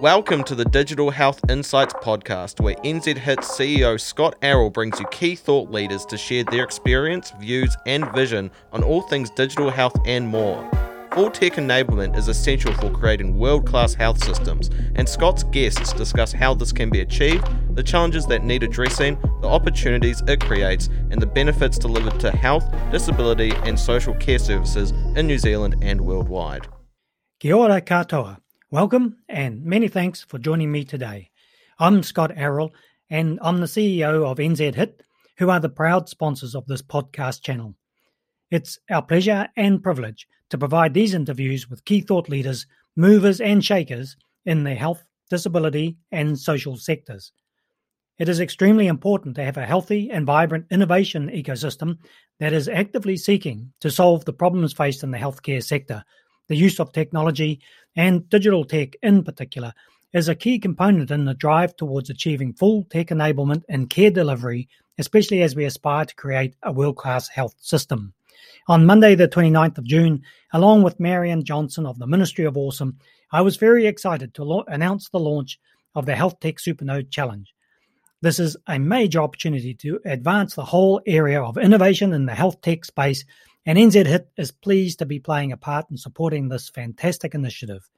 Welcome to the Digital Health Insights podcast, where NZ HIT CEO Scott Arrol brings you key thought leaders to share their experience, views, and vision on all things digital health and more. Full tech enablement is essential for creating world class health systems, and Scott's guests discuss how this can be achieved, the challenges that need addressing, the opportunities it creates, and the benefits delivered to health, disability, and social care services in New Zealand and worldwide. Kia ora katoa. Welcome and many thanks for joining me today. I'm Scott Arrol and I'm the CEO of NZ HIT, who are the proud sponsors of this podcast channel. It's our pleasure and privilege to provide these interviews with key thought leaders, movers, and shakers in the health, disability, and social sectors. It is extremely important to have a healthy and vibrant innovation ecosystem that is actively seeking to solve the problems faced in the healthcare sector the use of technology and digital tech in particular is a key component in the drive towards achieving full tech enablement in care delivery, especially as we aspire to create a world class health system. On Monday, the 29th of June, along with Marian Johnson of the Ministry of Awesome, I was very excited to announce the launch of the Health Tech Supernode Challenge. This is a major opportunity to advance the whole area of innovation in the health tech space and NZ HIT is pleased to be playing a part in supporting this fantastic initiative.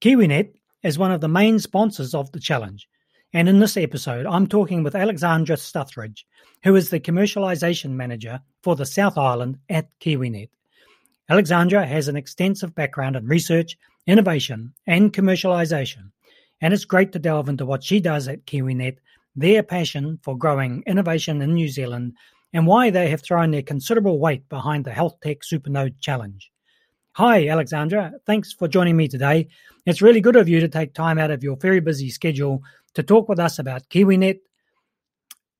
KiwiNet is one of the main sponsors of the challenge, and in this episode, I'm talking with Alexandra Stuthridge, who is the commercialization manager for the South Island at KiwiNet. Alexandra has an extensive background in research, innovation, and commercialization, and it's great to delve into what she does at KiwiNet, their passion for growing innovation in New Zealand, and why they have thrown their considerable weight behind the Health Tech Supernode Challenge. Hi, Alexandra. Thanks for joining me today. It's really good of you to take time out of your very busy schedule to talk with us about KiwiNet,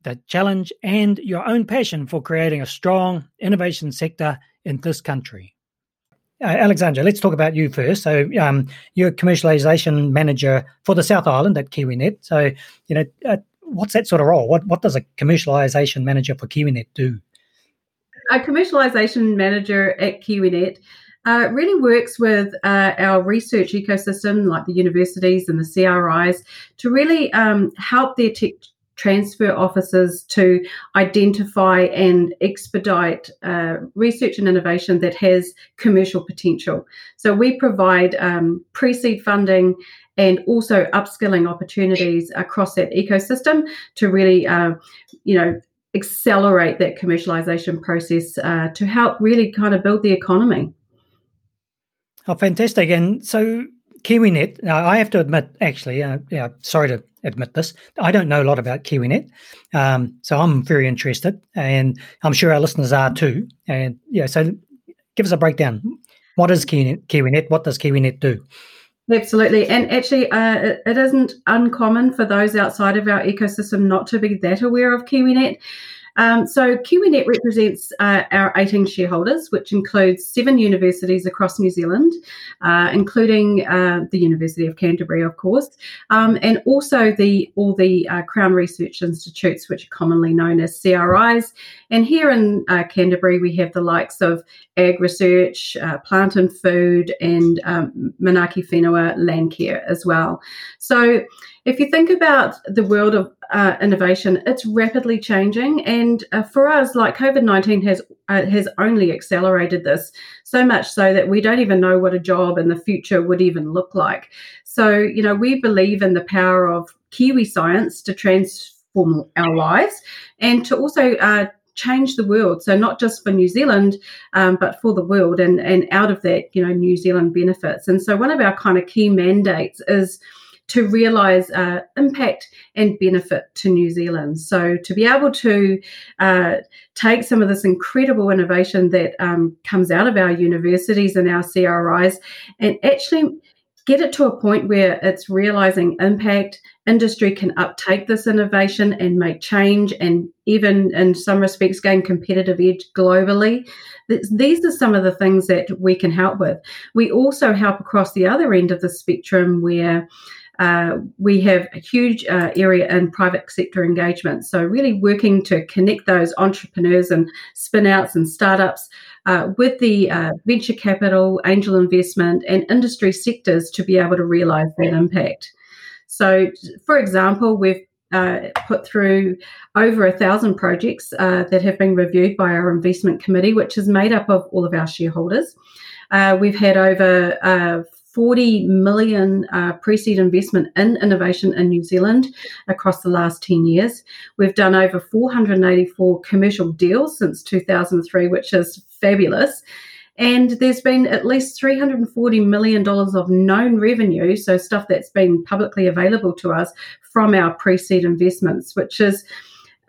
the challenge, and your own passion for creating a strong innovation sector in this country. Uh, Alexandra, let's talk about you first. So, um, you're a commercialization manager for the South Island at KiwiNet. So, you know, uh, what's that sort of role? What what does a commercialization manager for KiwiNet do? A commercialization manager at KiwiNet uh, really works with uh, our research ecosystem, like the universities and the CRIs, to really um, help their tech transfer officers to identify and expedite uh, research and innovation that has commercial potential. So we provide um, pre-seed funding and also upskilling opportunities across that ecosystem to really, uh, you know, accelerate that commercialization process uh, to help really kind of build the economy. Oh, fantastic! And so KiwiNet, now I have to admit, actually, uh, yeah, sorry to admit this, I don't know a lot about KiwiNet, um, so I'm very interested, and I'm sure our listeners are too. And yeah, so give us a breakdown. What is KiwiNet? What does KiwiNet do? Absolutely. And actually, uh, it, it isn't uncommon for those outside of our ecosystem not to be that aware of KiwiNet. Um, so KiwiNet represents uh, our 18 shareholders, which includes seven universities across New Zealand, uh, including uh, the University of Canterbury, of course, um, and also the all the uh, Crown Research Institutes, which are commonly known as CRIs. And here in uh, Canterbury, we have the likes of Ag Research, uh, Plant and Food, and um, Manaaki Whenua Landcare as well. So if you think about the world of uh, innovation, it's rapidly changing, and uh, for us, like COVID nineteen has uh, has only accelerated this so much so that we don't even know what a job in the future would even look like. So, you know, we believe in the power of Kiwi science to transform our lives and to also uh, change the world. So not just for New Zealand, um, but for the world, and and out of that, you know, New Zealand benefits. And so one of our kind of key mandates is to realize uh, impact and benefit to New Zealand. So, to be able to uh, take some of this incredible innovation that um, comes out of our universities and our CRIs and actually get it to a point where it's realizing impact industry can uptake this innovation and make change and even in some respects gain competitive edge globally these are some of the things that we can help with we also help across the other end of the spectrum where Uh, we have a huge uh, area in private sector engagement. So, really working to connect those entrepreneurs and spin outs and startups uh, with the uh, venture capital, angel investment, and industry sectors to be able to realize that impact. So, for example, we've uh, put through over a thousand projects uh, that have been reviewed by our investment committee, which is made up of all of our shareholders. Uh, we've had over uh, 40 million uh, pre-seed investment in innovation in New Zealand across the last 10 years. We've done over 484 commercial deals since 2003, which is fabulous. And there's been at least $340 million of known revenue, so stuff that's been publicly available to us from our pre-seed investments, which is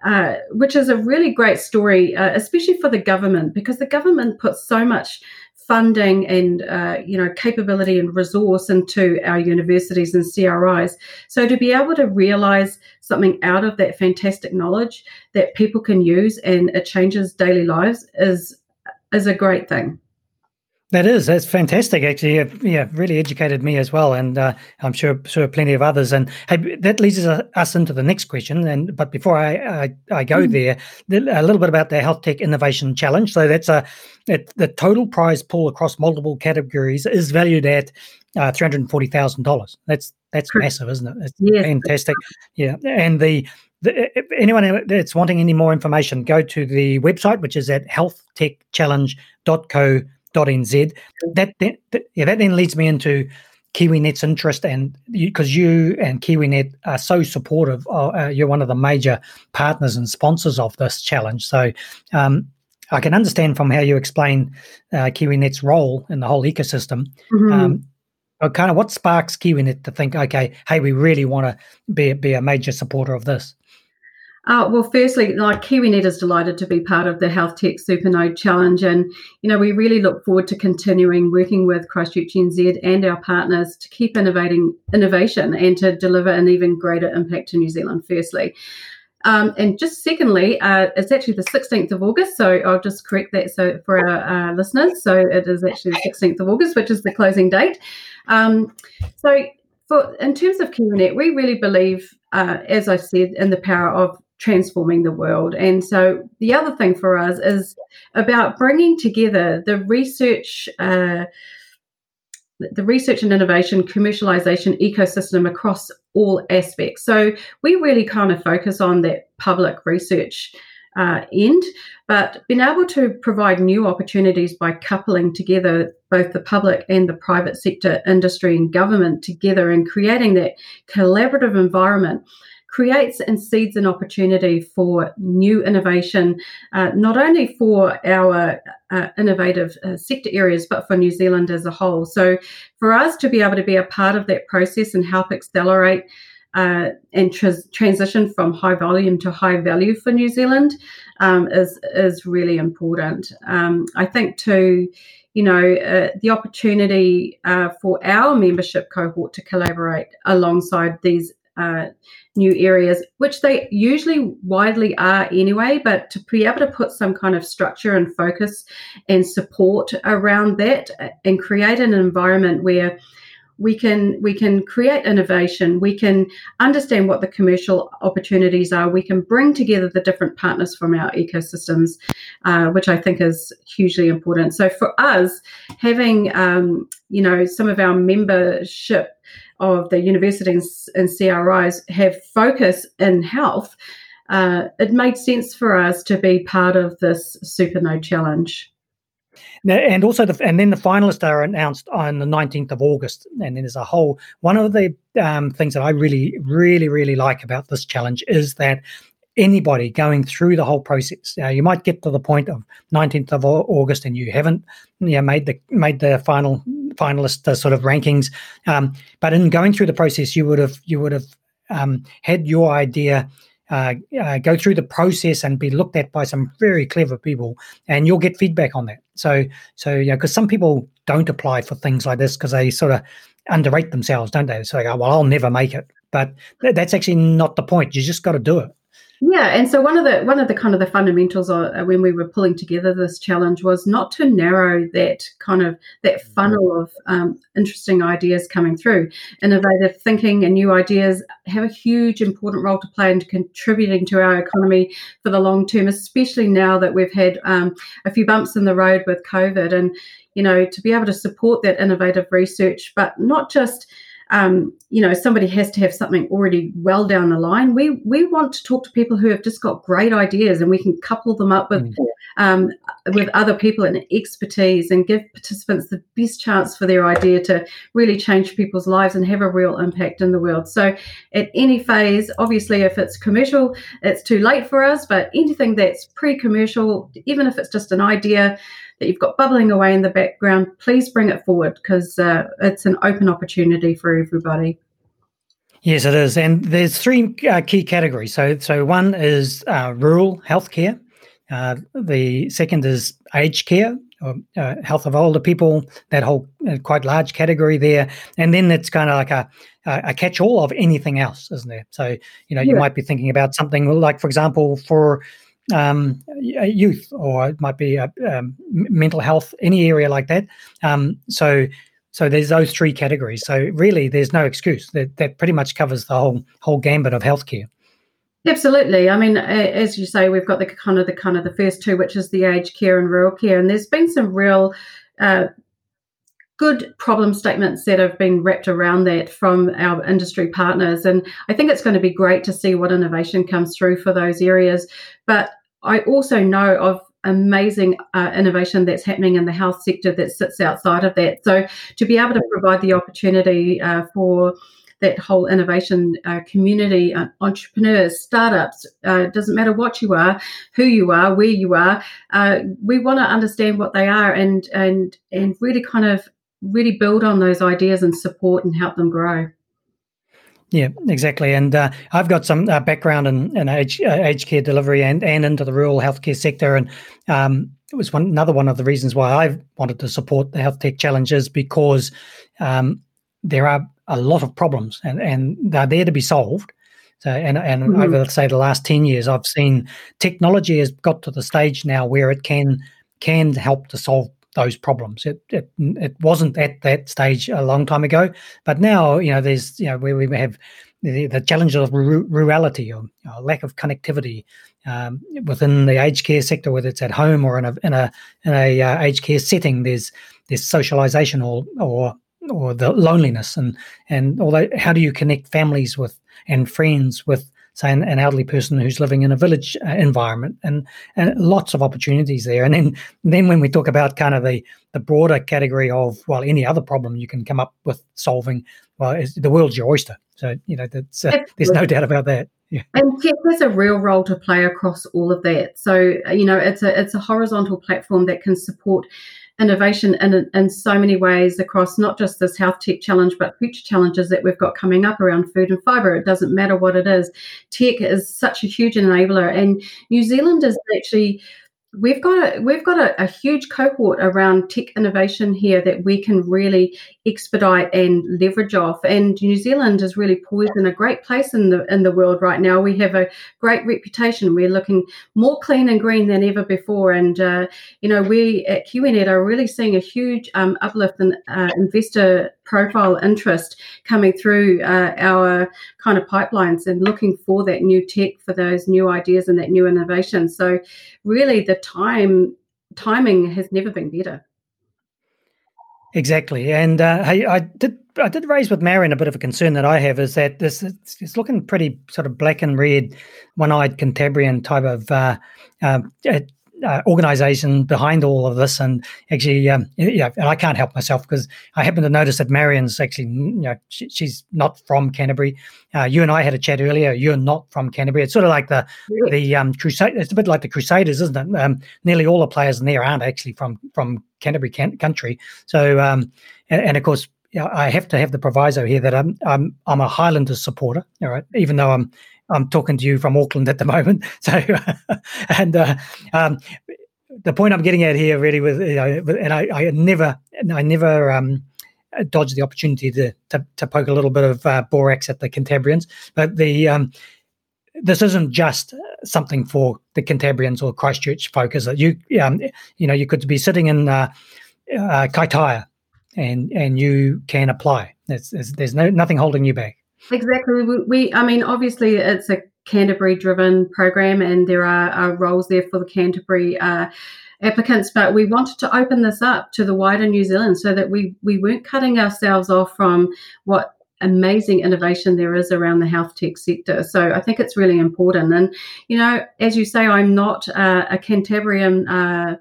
uh, which is a really great story, uh, especially for the government, because the government puts so much funding and uh, you know capability and resource into our universities and CRIs. So to be able to realize something out of that fantastic knowledge that people can use and it changes daily lives is is a great thing. That is that's fantastic. Actually, yeah, really educated me as well, and uh, I'm sure sure plenty of others. And hey, that leads us into the next question. And but before I I, I go mm. there, a little bit about the Health Tech Innovation Challenge. So that's a it, the total prize pool across multiple categories is valued at uh, three hundred forty thousand dollars. That's that's massive, isn't it? It's yes. fantastic. Yeah, and the if anyone that's wanting any more information, go to the website, which is at healthtechchallenge.co nz. That, that, that, yeah, that then leads me into KiwiNet's interest, and because you, you, and KiwiNet are so supportive, uh, you're one of the major partners and sponsors of this challenge. So um, I can understand from how you explain uh, KiwiNet's role in the whole ecosystem. Mm-hmm. Um, kind of what sparks KiwiNet to think, okay, hey, we really want to be be a major supporter of this. Uh, well, firstly, like KiwiNet is delighted to be part of the Health Tech Supernode Challenge, and you know we really look forward to continuing working with Christchurch NZ and our partners to keep innovating innovation and to deliver an even greater impact to New Zealand. Firstly, um, and just secondly, uh, it's actually the 16th of August, so I'll just correct that so for our uh, listeners. So it is actually the 16th of August, which is the closing date. Um, so for in terms of KiwiNet, we really believe, uh, as I said, in the power of transforming the world. And so the other thing for us is about bringing together the research. Uh, the research and innovation commercialization ecosystem across all aspects. So we really kind of focus on that public research uh, end, but being able to provide new opportunities by coupling together both the public and the private sector, industry and government together and creating that collaborative environment creates and seeds an opportunity for new innovation, uh, not only for our uh, innovative uh, sector areas, but for New Zealand as a whole. So, for us to be able to be a part of that process and help accelerate uh, and transition from high volume to high value for New Zealand um, is is really important. Um, I think too, you know, uh, the opportunity uh, for our membership cohort to collaborate alongside these uh, new areas, which they usually widely are anyway, but to be able to put some kind of structure and focus and support around that and create an environment where we can we can create innovation we can understand what the commercial opportunities are we can bring together the different partners from our ecosystems uh, which i think is hugely important. So for us having um, you know some of our membership of the universities and CRIs have focus in health, uh, it made sense for us to be part of this Supernode Challenge. Now, and also, the, and then the finalists are announced on the 19th of August. And then there's a whole one of the um, things that I really, really, really like about this challenge is that anybody going through the whole process. you might get to the point of 19th of August and you haven't you know, made the made the final finalist uh, sort of rankings, um, but in going through the process, you would have you would have um, had your idea. Uh, uh, go through the process and be looked at by some very clever people, and you'll get feedback on that. So, so yeah, because some people don't apply for things like this because they sort of underrate themselves, don't they? So, they go, well, I'll never make it. But th- that's actually not the point. You just got to do it. Yeah, and so one of the one of the kind of the fundamentals of, uh, when we were pulling together this challenge was not to narrow that kind of that mm-hmm. funnel of um, interesting ideas coming through. Innovative thinking and new ideas have a huge important role to play in contributing to our economy for the long term, especially now that we've had um, a few bumps in the road with COVID, and you know to be able to support that innovative research, but not just um, you know, somebody has to have something already well down the line. We we want to talk to people who have just got great ideas, and we can couple them up with mm. um, with other people and expertise, and give participants the best chance for their idea to really change people's lives and have a real impact in the world. So, at any phase, obviously, if it's commercial, it's too late for us. But anything that's pre-commercial, even if it's just an idea that you've got bubbling away in the background, please bring it forward because uh, it's an open opportunity for everybody. Yes, it is, and there's three uh, key categories. So, so one is uh, rural healthcare. Uh, the second is aged care, or uh, health of older people. That whole uh, quite large category there, and then it's kind of like a a catch-all of anything else, isn't there? So, you know, you might be thinking about something like, for example, for um, youth, or it might be a, um, mental health, any area like that. Um, so, so there's those three categories. So really, there's no excuse. That that pretty much covers the whole whole gambit of healthcare. Absolutely. I mean, as you say, we've got the kind of the kind of the first two, which is the aged care and rural care, and there's been some real. Uh, good problem statements that have been wrapped around that from our industry partners. And I think it's going to be great to see what innovation comes through for those areas. But I also know of amazing uh, innovation that's happening in the health sector that sits outside of that. So to be able to provide the opportunity uh, for that whole innovation uh, community, uh, entrepreneurs, startups, uh, doesn't matter what you are, who you are, where you are. Uh, we want to understand what they are and and and really kind of really build on those ideas and support and help them grow. Yeah, exactly. And uh, I've got some uh, background in, in aged, uh, aged care delivery and, and into the rural healthcare sector. And um, it was one, another one of the reasons why I wanted to support the Health Tech Challenges because um, there are a lot of problems and, and they're there to be solved. So, and and mm-hmm. over say the last ten years, I've seen technology has got to the stage now where it can can help to solve those problems. It, it it wasn't at that stage a long time ago, but now you know there's you know where we have the, the challenges of rurality or you know, lack of connectivity um, within the aged care sector, whether it's at home or in a in a in a uh, aged care setting. There's there's socialization or or or the loneliness and and although how do you connect families with and friends with say an, an elderly person who's living in a village uh, environment and and lots of opportunities there and then then when we talk about kind of the the broader category of well any other problem you can come up with solving well the world's your oyster so you know that's uh, there's no doubt about that yeah. And tech has a real role to play across all of that. So, you know, it's a it's a horizontal platform that can support innovation in, in so many ways across not just this health tech challenge, but future challenges that we've got coming up around food and fibre. It doesn't matter what it is. Tech is such a huge enabler, and New Zealand is actually we've got a we've got a, a, huge cohort around tech innovation here that we can really expedite and leverage off. And New Zealand is really poised in a great place in the in the world right now. We have a great reputation. We're looking more clean and green than ever before. And uh, you know, we at KiwiNet are really seeing a huge um, uplift in uh, investor profile interest coming through uh, our kind of pipelines and looking for that new tech for those new ideas and that new innovation. So really the time timing has never been better. Exactly, and uh, I did I did raise with Marian a bit of a concern that I have is that this it's, it's looking pretty sort of black and red, one-eyed Cantabrian type of uh, uh, uh, organization behind all of this. And actually, um, yeah, and I can't help myself because I happen to notice that Marian's actually, you know, she, she's not from Canterbury. Uh, you and I had a chat earlier. You're not from Canterbury. It's sort of like the the um, crusade. It's a bit like the Crusaders, isn't it? Um, nearly all the players in there aren't actually from from Canterbury can- country. So, um, and, and of course, I have to have the proviso here that I'm I'm I'm a Highlanders supporter. All right, even though I'm I'm talking to you from Auckland at the moment. So, and uh, um, the point I'm getting at here really was, you know, and I, I never, I never um, dodged the opportunity to, to, to poke a little bit of uh, borax at the Cantabrians, but the um, this isn't just something for the Cantabrians or Christchurch folk is that you um, you know you could be sitting in uh, uh, Kaitaia and and you can apply. There's, there's, there's no nothing holding you back. Exactly. We, we I mean, obviously, it's a Canterbury driven program, and there are, roles there for the Canterbury. Uh, applicants, but we wanted to open this up to the wider New Zealand so that we we weren't cutting ourselves off from what amazing innovation there is around the health tech sector. So I think it's really important. And, you know, as you say, I'm not uh, a Cantabrian uh,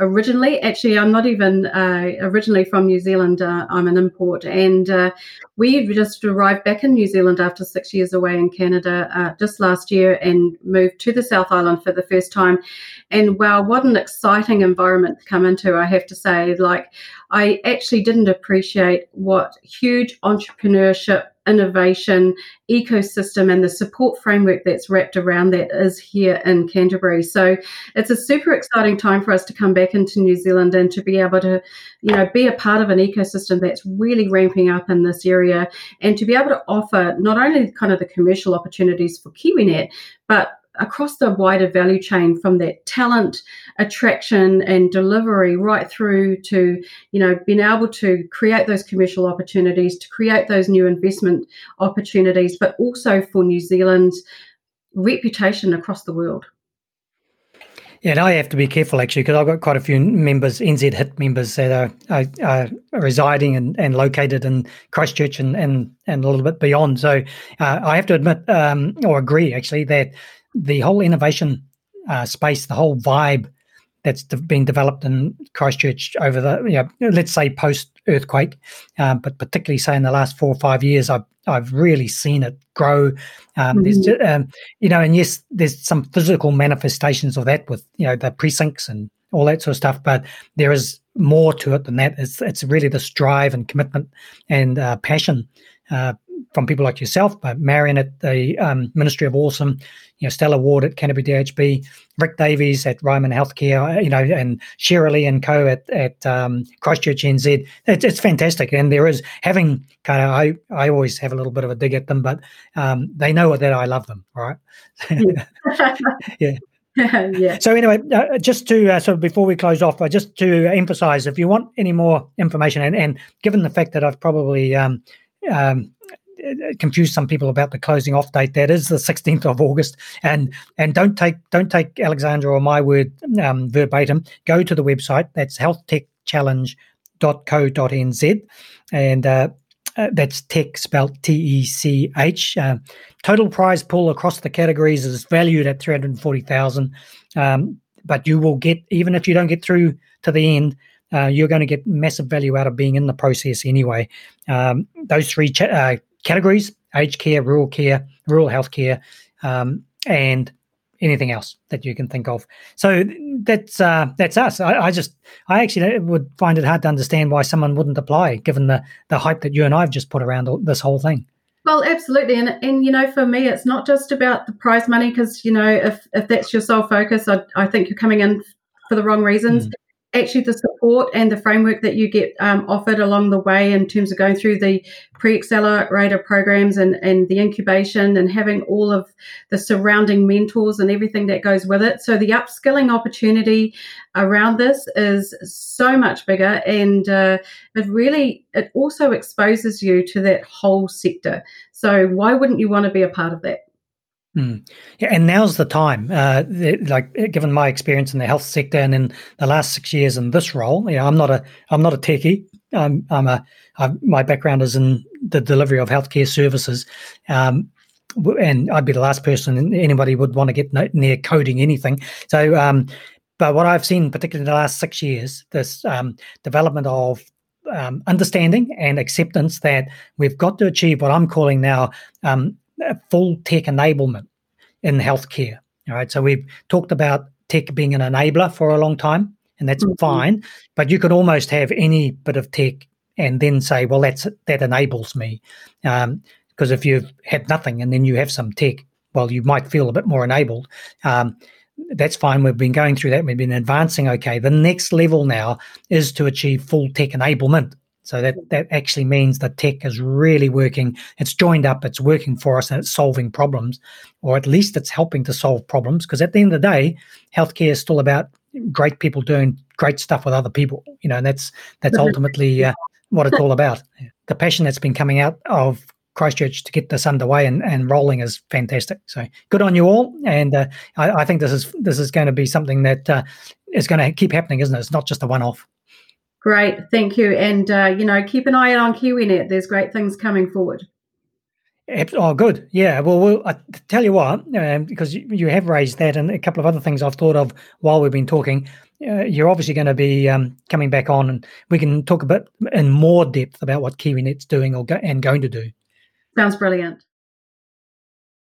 originally. Actually, I'm not even uh, originally from New Zealand. Uh, I'm an import. And uh, we just arrived back in New Zealand after six years away in Canada uh, just last year and moved to the South Island for the first time. And wow, what an exciting environment to come into, I have to say. Like, I actually didn't appreciate what huge entrepreneurship, innovation, ecosystem, and the support framework that's wrapped around that is here in Canterbury. So it's a super exciting time for us to come back into New Zealand and to be able to, you know, be a part of an ecosystem that's really ramping up in this area and to be able to offer not only kind of the commercial opportunities for KiwiNet, but across the wider value chain from that talent attraction and delivery right through to you know being able to create those commercial opportunities to create those new investment opportunities but also for new zealand's reputation across the world yeah, and I have to be careful actually because I've got quite a few members, NZ HIT members that are, are, are residing and, and located in Christchurch and, and, and a little bit beyond. So uh, I have to admit um, or agree actually that the whole innovation uh, space, the whole vibe that's de- been developed in Christchurch over the, you know, let's say post earthquake, uh, but particularly say in the last four or five years, I've I've really seen it grow. Um, mm-hmm. There's, um, you know, and yes, there's some physical manifestations of that with you know the precincts and all that sort of stuff, but there is more to it than that. It's it's really this drive and commitment and uh, passion uh, from people like yourself, but Marian at the um, Ministry of Awesome, you know, Stella Ward at Canterbury DHB, Rick Davies at Ryman Healthcare, uh, you know, and Shirley and Co at, at um, Christchurch NZ. It's, it's fantastic. And there is having kind of, I, I always have a little bit of a dig at them, but um, they know that I love them, right? yeah. yeah. yeah. So anyway, uh, just to uh, sort of before we close off, uh, just to emphasise, if you want any more information, and, and given the fact that I've probably um, um, confuse some people about the closing off date. That is the 16th of August, and and don't take don't take Alexandra or my word um, verbatim. Go to the website. That's healthtechchallenge.co.nz, and uh, uh, that's tech spelled T E C H. Uh, total prize pool across the categories is valued at three hundred forty thousand. Um, but you will get even if you don't get through to the end. Uh, you're going to get massive value out of being in the process anyway. Um, those three ch- uh, categories aged care, rural care, rural healthcare, um, and anything else that you can think of. So that's uh, that's us. I, I, just I actually would find it hard to understand why someone wouldn't apply, given the the hype that you and I've just put around this whole thing. Well, absolutely, and and you know, for me, it's not just about the prize money because you know, if if that's your sole focus, I I think you're coming in for the wrong reasons. Mm actually the support and the framework that you get um, offered along the way in terms of going through the pre-accelerator programs and, and the incubation and having all of the surrounding mentors and everything that goes with it. So the upskilling opportunity around this is so much bigger and uh, it really it also exposes you to that whole sector. So why wouldn't you want to be a part of that Mm. Yeah, and now's the time. Uh, like, given my experience in the health sector and in the last six years in this role, you know, I'm not a I'm not a techie. I'm I'm a I'm, my background is in the delivery of healthcare services, um, and I'd be the last person anybody would want to get near coding anything. So, um, but what I've seen, particularly in the last six years, this um, development of um, understanding and acceptance that we've got to achieve what I'm calling now um, full tech enablement in healthcare. All right. So we've talked about tech being an enabler for a long time, and that's mm-hmm. fine. But you could almost have any bit of tech and then say, well, that's that enables me. Because um, if you've had nothing and then you have some tech, well, you might feel a bit more enabled. Um, that's fine. We've been going through that. We've been advancing. Okay. The next level now is to achieve full tech enablement. So that, that actually means the tech is really working. It's joined up, it's working for us, and it's solving problems, or at least it's helping to solve problems. Because at the end of the day, healthcare is still about great people doing great stuff with other people. You know, and that's that's mm-hmm. ultimately uh, what it's all about. The passion that's been coming out of Christchurch to get this underway and, and rolling is fantastic. So good on you all, and uh, I, I, think this is this is going to be something that uh, is going to keep happening, isn't it? It's not just a one-off. Great, thank you, and uh, you know keep an eye out on KiwiNet. There's great things coming forward. Oh, good. Yeah. Well, we'll I tell you what, um, because you, you, have raised that and a couple of other things I've thought of while we've been talking. Uh, you're obviously going to be um, coming back on, and we can talk a bit in more depth about what KiwiNet's doing or go- and going to do. Sounds brilliant.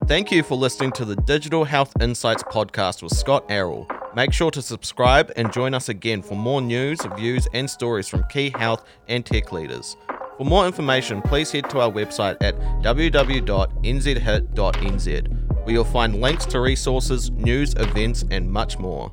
Thank you for listening to the Digital Health Insights podcast with Scott Arrol. Make sure to subscribe and join us again for more news, views, and stories from key health and tech leaders. For more information, please head to our website at www.nzhit.nz, where you'll find links to resources, news, events, and much more.